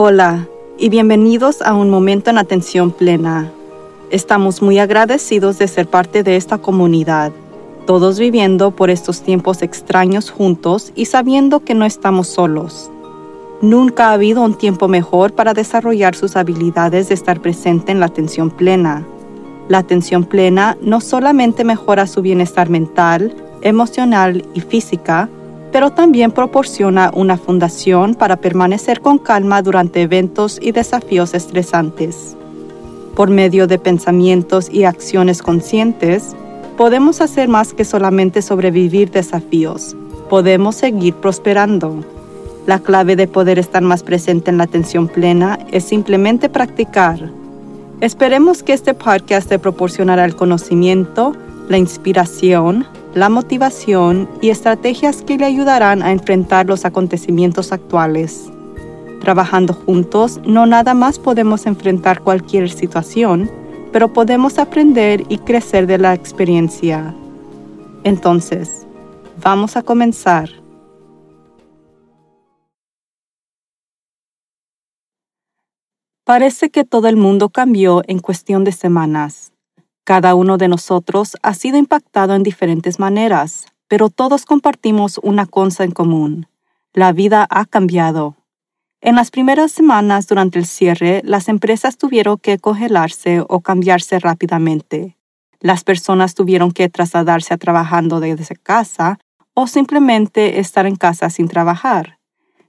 Hola y bienvenidos a un momento en atención plena. Estamos muy agradecidos de ser parte de esta comunidad, todos viviendo por estos tiempos extraños juntos y sabiendo que no estamos solos. Nunca ha habido un tiempo mejor para desarrollar sus habilidades de estar presente en la atención plena. La atención plena no solamente mejora su bienestar mental, emocional y física, pero también proporciona una fundación para permanecer con calma durante eventos y desafíos estresantes. Por medio de pensamientos y acciones conscientes, podemos hacer más que solamente sobrevivir desafíos, podemos seguir prosperando. La clave de poder estar más presente en la atención plena es simplemente practicar. Esperemos que este podcast te proporcionará el conocimiento, la inspiración, la motivación y estrategias que le ayudarán a enfrentar los acontecimientos actuales. Trabajando juntos, no nada más podemos enfrentar cualquier situación, pero podemos aprender y crecer de la experiencia. Entonces, vamos a comenzar. Parece que todo el mundo cambió en cuestión de semanas. Cada uno de nosotros ha sido impactado en diferentes maneras, pero todos compartimos una cosa en común. La vida ha cambiado. En las primeras semanas durante el cierre, las empresas tuvieron que congelarse o cambiarse rápidamente. Las personas tuvieron que trasladarse a trabajando desde casa o simplemente estar en casa sin trabajar.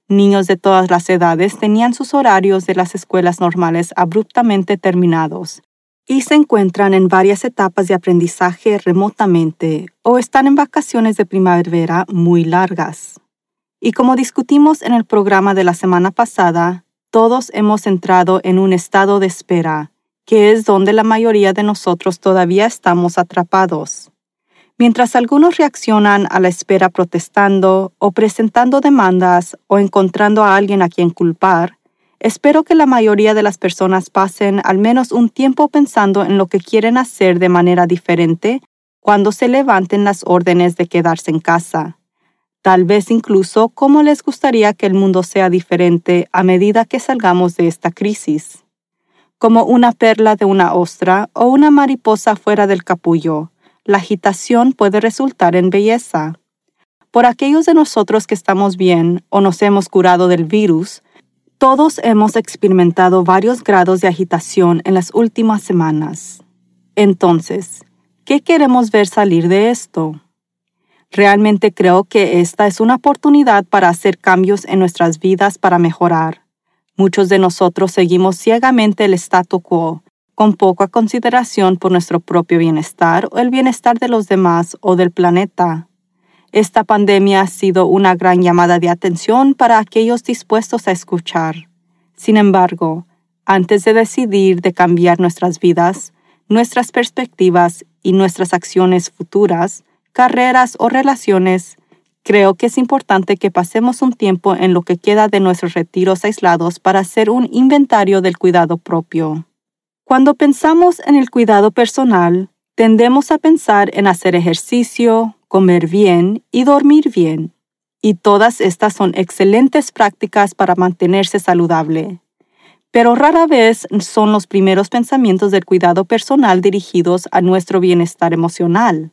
Niños de todas las edades tenían sus horarios de las escuelas normales abruptamente terminados y se encuentran en varias etapas de aprendizaje remotamente o están en vacaciones de primavera muy largas. Y como discutimos en el programa de la semana pasada, todos hemos entrado en un estado de espera, que es donde la mayoría de nosotros todavía estamos atrapados. Mientras algunos reaccionan a la espera protestando o presentando demandas o encontrando a alguien a quien culpar, Espero que la mayoría de las personas pasen al menos un tiempo pensando en lo que quieren hacer de manera diferente cuando se levanten las órdenes de quedarse en casa. Tal vez incluso cómo les gustaría que el mundo sea diferente a medida que salgamos de esta crisis. Como una perla de una ostra o una mariposa fuera del capullo, la agitación puede resultar en belleza. Por aquellos de nosotros que estamos bien o nos hemos curado del virus, todos hemos experimentado varios grados de agitación en las últimas semanas. Entonces, ¿qué queremos ver salir de esto? Realmente creo que esta es una oportunidad para hacer cambios en nuestras vidas para mejorar. Muchos de nosotros seguimos ciegamente el statu quo, con poca consideración por nuestro propio bienestar o el bienestar de los demás o del planeta. Esta pandemia ha sido una gran llamada de atención para aquellos dispuestos a escuchar. Sin embargo, antes de decidir de cambiar nuestras vidas, nuestras perspectivas y nuestras acciones futuras, carreras o relaciones, creo que es importante que pasemos un tiempo en lo que queda de nuestros retiros aislados para hacer un inventario del cuidado propio. Cuando pensamos en el cuidado personal, tendemos a pensar en hacer ejercicio, comer bien y dormir bien. Y todas estas son excelentes prácticas para mantenerse saludable. Pero rara vez son los primeros pensamientos del cuidado personal dirigidos a nuestro bienestar emocional.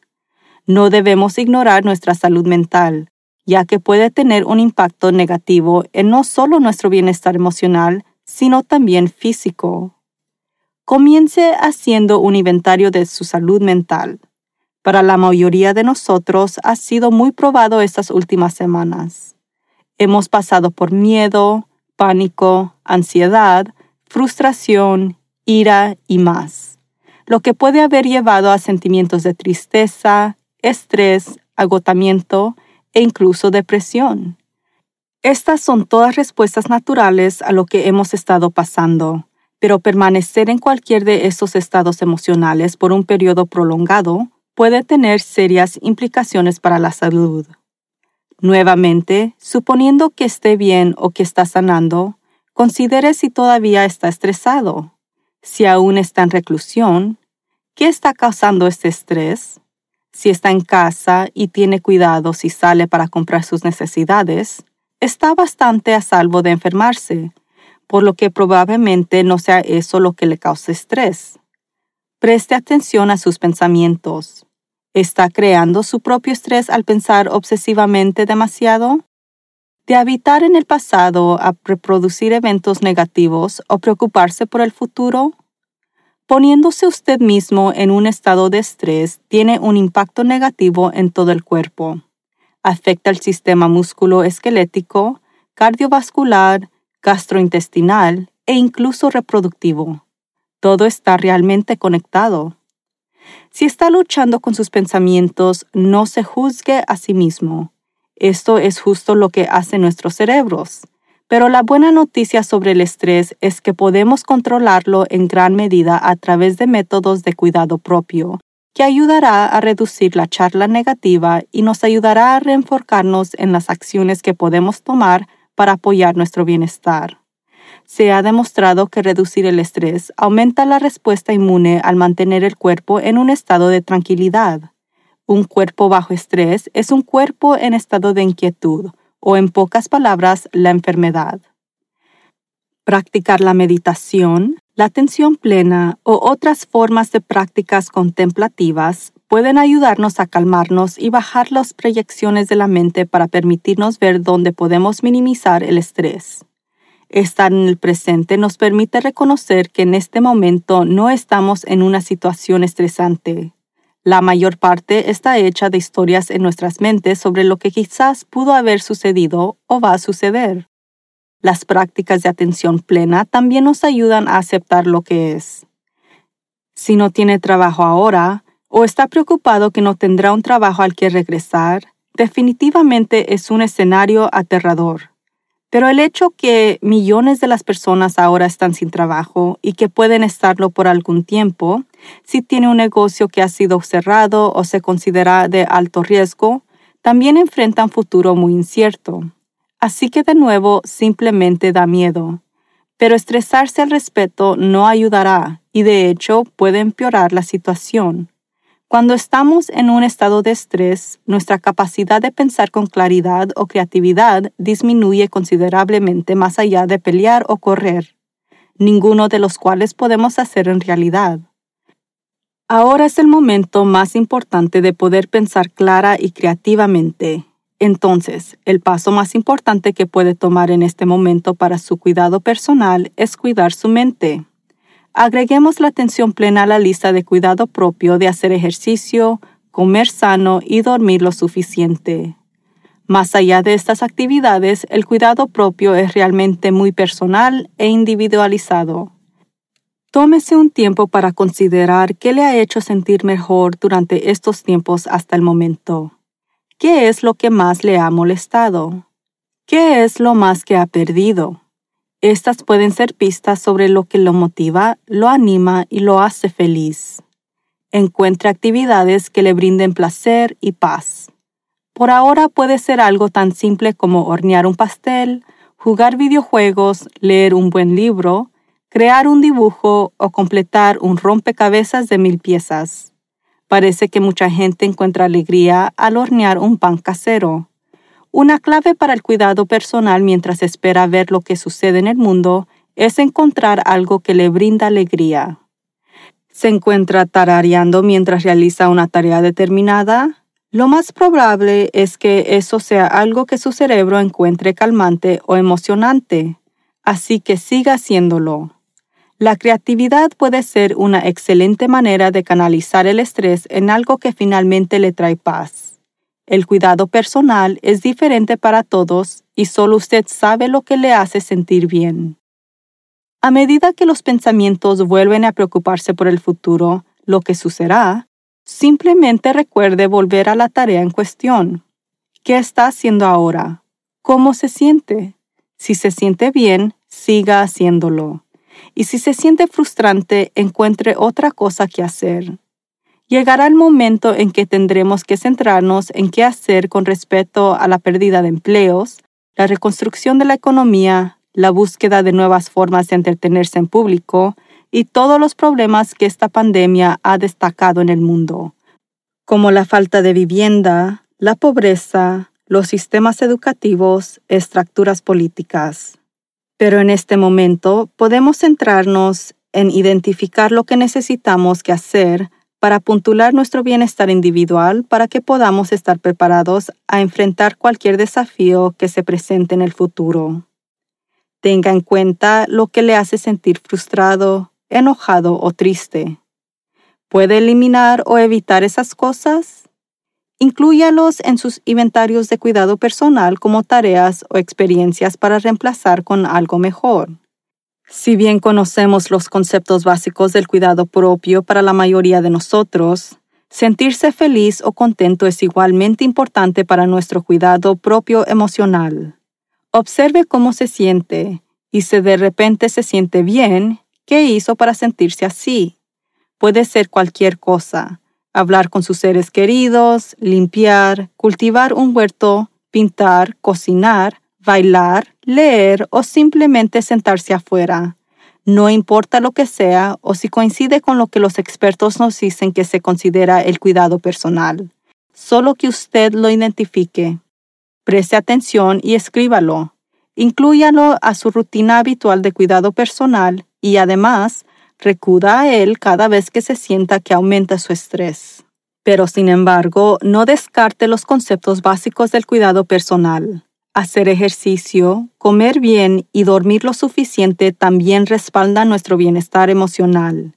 No debemos ignorar nuestra salud mental, ya que puede tener un impacto negativo en no solo nuestro bienestar emocional, sino también físico. Comience haciendo un inventario de su salud mental para la mayoría de nosotros ha sido muy probado estas últimas semanas. Hemos pasado por miedo, pánico, ansiedad, frustración, ira y más, lo que puede haber llevado a sentimientos de tristeza, estrés, agotamiento e incluso depresión. Estas son todas respuestas naturales a lo que hemos estado pasando, pero permanecer en cualquier de estos estados emocionales por un periodo prolongado puede tener serias implicaciones para la salud. Nuevamente, suponiendo que esté bien o que está sanando, considere si todavía está estresado. Si aún está en reclusión, ¿qué está causando este estrés? Si está en casa y tiene cuidado si sale para comprar sus necesidades, está bastante a salvo de enfermarse, por lo que probablemente no sea eso lo que le cause estrés. Preste atención a sus pensamientos. ¿Está creando su propio estrés al pensar obsesivamente demasiado? De habitar en el pasado a reproducir eventos negativos o preocuparse por el futuro? Poniéndose usted mismo en un estado de estrés tiene un impacto negativo en todo el cuerpo. Afecta el sistema músculo-esquelético, cardiovascular, gastrointestinal e incluso reproductivo. Todo está realmente conectado. Si está luchando con sus pensamientos, no se juzgue a sí mismo. Esto es justo lo que hacen nuestros cerebros. Pero la buena noticia sobre el estrés es que podemos controlarlo en gran medida a través de métodos de cuidado propio, que ayudará a reducir la charla negativa y nos ayudará a reenfocarnos en las acciones que podemos tomar para apoyar nuestro bienestar. Se ha demostrado que reducir el estrés aumenta la respuesta inmune al mantener el cuerpo en un estado de tranquilidad. Un cuerpo bajo estrés es un cuerpo en estado de inquietud, o en pocas palabras, la enfermedad. Practicar la meditación, la atención plena o otras formas de prácticas contemplativas pueden ayudarnos a calmarnos y bajar las proyecciones de la mente para permitirnos ver dónde podemos minimizar el estrés. Estar en el presente nos permite reconocer que en este momento no estamos en una situación estresante. La mayor parte está hecha de historias en nuestras mentes sobre lo que quizás pudo haber sucedido o va a suceder. Las prácticas de atención plena también nos ayudan a aceptar lo que es. Si no tiene trabajo ahora o está preocupado que no tendrá un trabajo al que regresar, definitivamente es un escenario aterrador. Pero el hecho que millones de las personas ahora están sin trabajo y que pueden estarlo por algún tiempo, si tiene un negocio que ha sido cerrado o se considera de alto riesgo, también enfrenta un futuro muy incierto. Así que de nuevo simplemente da miedo. Pero estresarse al respecto no ayudará y de hecho puede empeorar la situación. Cuando estamos en un estado de estrés, nuestra capacidad de pensar con claridad o creatividad disminuye considerablemente más allá de pelear o correr, ninguno de los cuales podemos hacer en realidad. Ahora es el momento más importante de poder pensar clara y creativamente. Entonces, el paso más importante que puede tomar en este momento para su cuidado personal es cuidar su mente. Agreguemos la atención plena a la lista de cuidado propio de hacer ejercicio, comer sano y dormir lo suficiente. Más allá de estas actividades, el cuidado propio es realmente muy personal e individualizado. Tómese un tiempo para considerar qué le ha hecho sentir mejor durante estos tiempos hasta el momento. ¿Qué es lo que más le ha molestado? ¿Qué es lo más que ha perdido? Estas pueden ser pistas sobre lo que lo motiva, lo anima y lo hace feliz. Encuentre actividades que le brinden placer y paz. Por ahora puede ser algo tan simple como hornear un pastel, jugar videojuegos, leer un buen libro, crear un dibujo o completar un rompecabezas de mil piezas. Parece que mucha gente encuentra alegría al hornear un pan casero. Una clave para el cuidado personal mientras espera ver lo que sucede en el mundo es encontrar algo que le brinda alegría. ¿Se encuentra tarareando mientras realiza una tarea determinada? Lo más probable es que eso sea algo que su cerebro encuentre calmante o emocionante, así que siga haciéndolo. La creatividad puede ser una excelente manera de canalizar el estrés en algo que finalmente le trae paz. El cuidado personal es diferente para todos y solo usted sabe lo que le hace sentir bien. A medida que los pensamientos vuelven a preocuparse por el futuro, lo que sucederá, simplemente recuerde volver a la tarea en cuestión. ¿Qué está haciendo ahora? ¿Cómo se siente? Si se siente bien, siga haciéndolo. Y si se siente frustrante, encuentre otra cosa que hacer llegará el momento en que tendremos que centrarnos en qué hacer con respecto a la pérdida de empleos, la reconstrucción de la economía, la búsqueda de nuevas formas de entretenerse en público y todos los problemas que esta pandemia ha destacado en el mundo, como la falta de vivienda, la pobreza, los sistemas educativos, estructuras políticas. Pero en este momento podemos centrarnos en identificar lo que necesitamos que hacer para puntular nuestro bienestar individual para que podamos estar preparados a enfrentar cualquier desafío que se presente en el futuro. Tenga en cuenta lo que le hace sentir frustrado, enojado o triste. ¿Puede eliminar o evitar esas cosas? Inclúyalos en sus inventarios de cuidado personal como tareas o experiencias para reemplazar con algo mejor. Si bien conocemos los conceptos básicos del cuidado propio para la mayoría de nosotros, sentirse feliz o contento es igualmente importante para nuestro cuidado propio emocional. Observe cómo se siente y si de repente se siente bien, ¿qué hizo para sentirse así? Puede ser cualquier cosa. Hablar con sus seres queridos, limpiar, cultivar un huerto, pintar, cocinar, bailar, leer o simplemente sentarse afuera. No importa lo que sea o si coincide con lo que los expertos nos dicen que se considera el cuidado personal. Solo que usted lo identifique. Preste atención y escríbalo. Inclúyalo a su rutina habitual de cuidado personal y además recuda a él cada vez que se sienta que aumenta su estrés. Pero sin embargo, no descarte los conceptos básicos del cuidado personal. Hacer ejercicio, comer bien y dormir lo suficiente también respaldan nuestro bienestar emocional.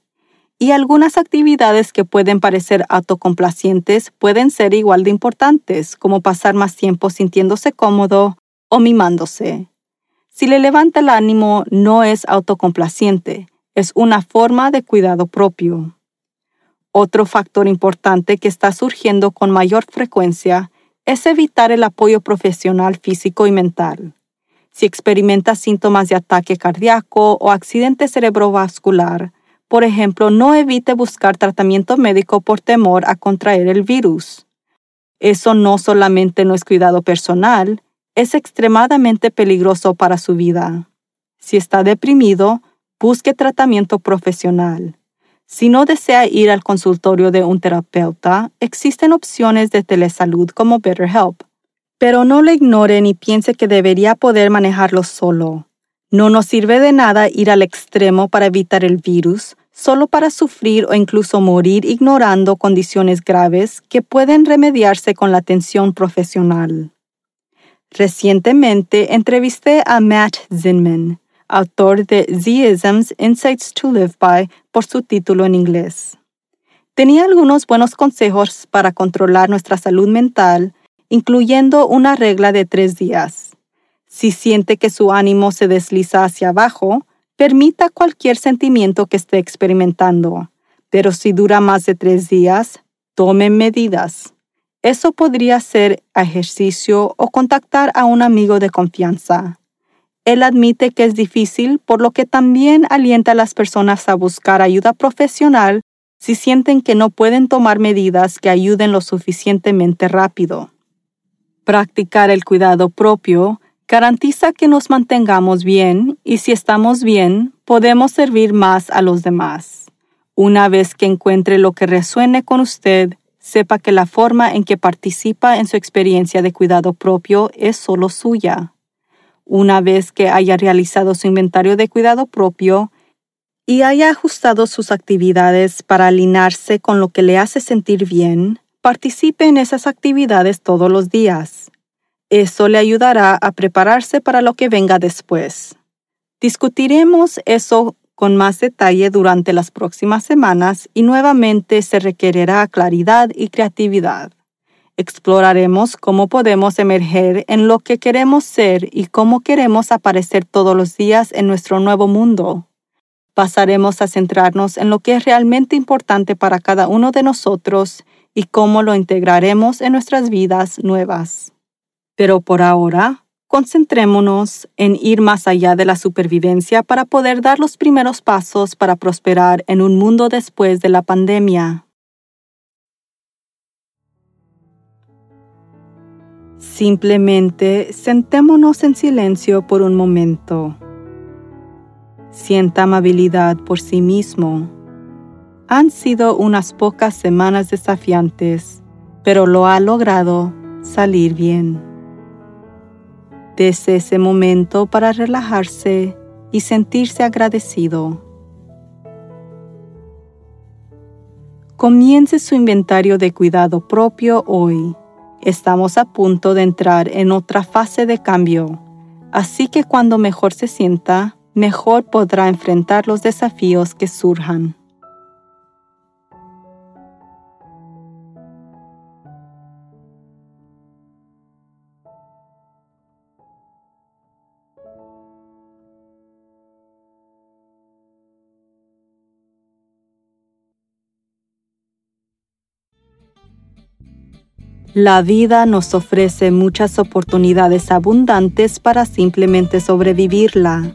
Y algunas actividades que pueden parecer autocomplacientes pueden ser igual de importantes, como pasar más tiempo sintiéndose cómodo o mimándose. Si le levanta el ánimo, no es autocomplaciente, es una forma de cuidado propio. Otro factor importante que está surgiendo con mayor frecuencia es evitar el apoyo profesional físico y mental. Si experimenta síntomas de ataque cardíaco o accidente cerebrovascular, por ejemplo, no evite buscar tratamiento médico por temor a contraer el virus. Eso no solamente no es cuidado personal, es extremadamente peligroso para su vida. Si está deprimido, busque tratamiento profesional. Si no desea ir al consultorio de un terapeuta, existen opciones de telesalud como BetterHelp. Pero no lo ignore ni piense que debería poder manejarlo solo. No nos sirve de nada ir al extremo para evitar el virus, solo para sufrir o incluso morir ignorando condiciones graves que pueden remediarse con la atención profesional. Recientemente entrevisté a Matt Zinman, autor de Z-Isms Insights to Live By por su título en inglés. Tenía algunos buenos consejos para controlar nuestra salud mental, incluyendo una regla de tres días. Si siente que su ánimo se desliza hacia abajo, permita cualquier sentimiento que esté experimentando, pero si dura más de tres días, tome medidas. Eso podría ser ejercicio o contactar a un amigo de confianza. Él admite que es difícil, por lo que también alienta a las personas a buscar ayuda profesional si sienten que no pueden tomar medidas que ayuden lo suficientemente rápido. Practicar el cuidado propio garantiza que nos mantengamos bien y si estamos bien, podemos servir más a los demás. Una vez que encuentre lo que resuene con usted, sepa que la forma en que participa en su experiencia de cuidado propio es solo suya. Una vez que haya realizado su inventario de cuidado propio y haya ajustado sus actividades para alinearse con lo que le hace sentir bien, participe en esas actividades todos los días. Eso le ayudará a prepararse para lo que venga después. Discutiremos eso con más detalle durante las próximas semanas y nuevamente se requerirá claridad y creatividad. Exploraremos cómo podemos emerger en lo que queremos ser y cómo queremos aparecer todos los días en nuestro nuevo mundo. Pasaremos a centrarnos en lo que es realmente importante para cada uno de nosotros y cómo lo integraremos en nuestras vidas nuevas. Pero por ahora, concentrémonos en ir más allá de la supervivencia para poder dar los primeros pasos para prosperar en un mundo después de la pandemia. Simplemente sentémonos en silencio por un momento. Sienta amabilidad por sí mismo. Han sido unas pocas semanas desafiantes, pero lo ha logrado salir bien. Dese ese momento para relajarse y sentirse agradecido. Comience su inventario de cuidado propio hoy. Estamos a punto de entrar en otra fase de cambio, así que cuando mejor se sienta, mejor podrá enfrentar los desafíos que surjan. La vida nos ofrece muchas oportunidades abundantes para simplemente sobrevivirla,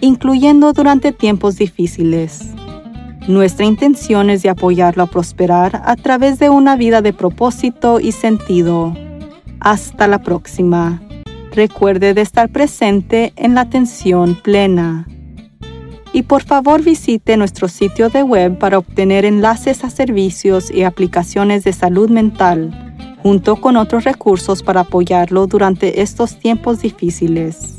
incluyendo durante tiempos difíciles. Nuestra intención es de apoyarlo a prosperar a través de una vida de propósito y sentido. Hasta la próxima. Recuerde de estar presente en la atención plena. Y por favor visite nuestro sitio de web para obtener enlaces a servicios y aplicaciones de salud mental junto con otros recursos para apoyarlo durante estos tiempos difíciles.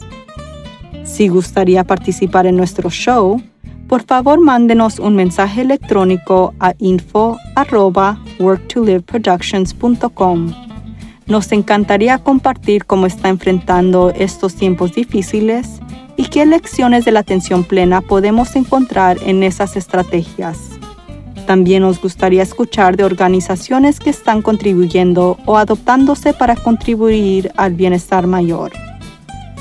Si gustaría participar en nuestro show, por favor mándenos un mensaje electrónico a info@worktoliveproductions.com. Nos encantaría compartir cómo está enfrentando estos tiempos difíciles y qué lecciones de la atención plena podemos encontrar en esas estrategias. También nos gustaría escuchar de organizaciones que están contribuyendo o adoptándose para contribuir al bienestar mayor.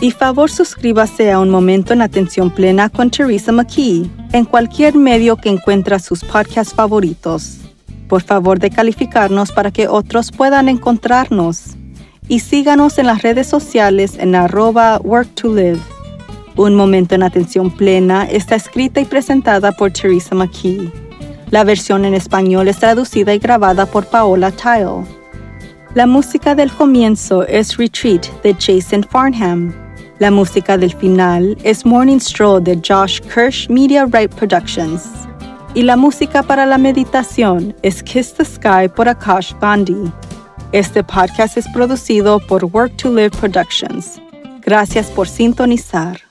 Y favor suscríbase a Un Momento en Atención Plena con Teresa McKee en cualquier medio que encuentra sus podcasts favoritos. Por favor de calificarnos para que otros puedan encontrarnos. Y síganos en las redes sociales en arroba work to live. Un Momento en Atención Plena está escrita y presentada por Teresa McKee. La versión en español es traducida y grabada por Paola Tile. La música del comienzo es Retreat de Jason Farnham. La música del final es Morning Stroll de Josh Kirsch Media Right Productions. Y la música para la meditación es Kiss the Sky por Akash Gandhi. Este podcast es producido por Work to Live Productions. Gracias por sintonizar.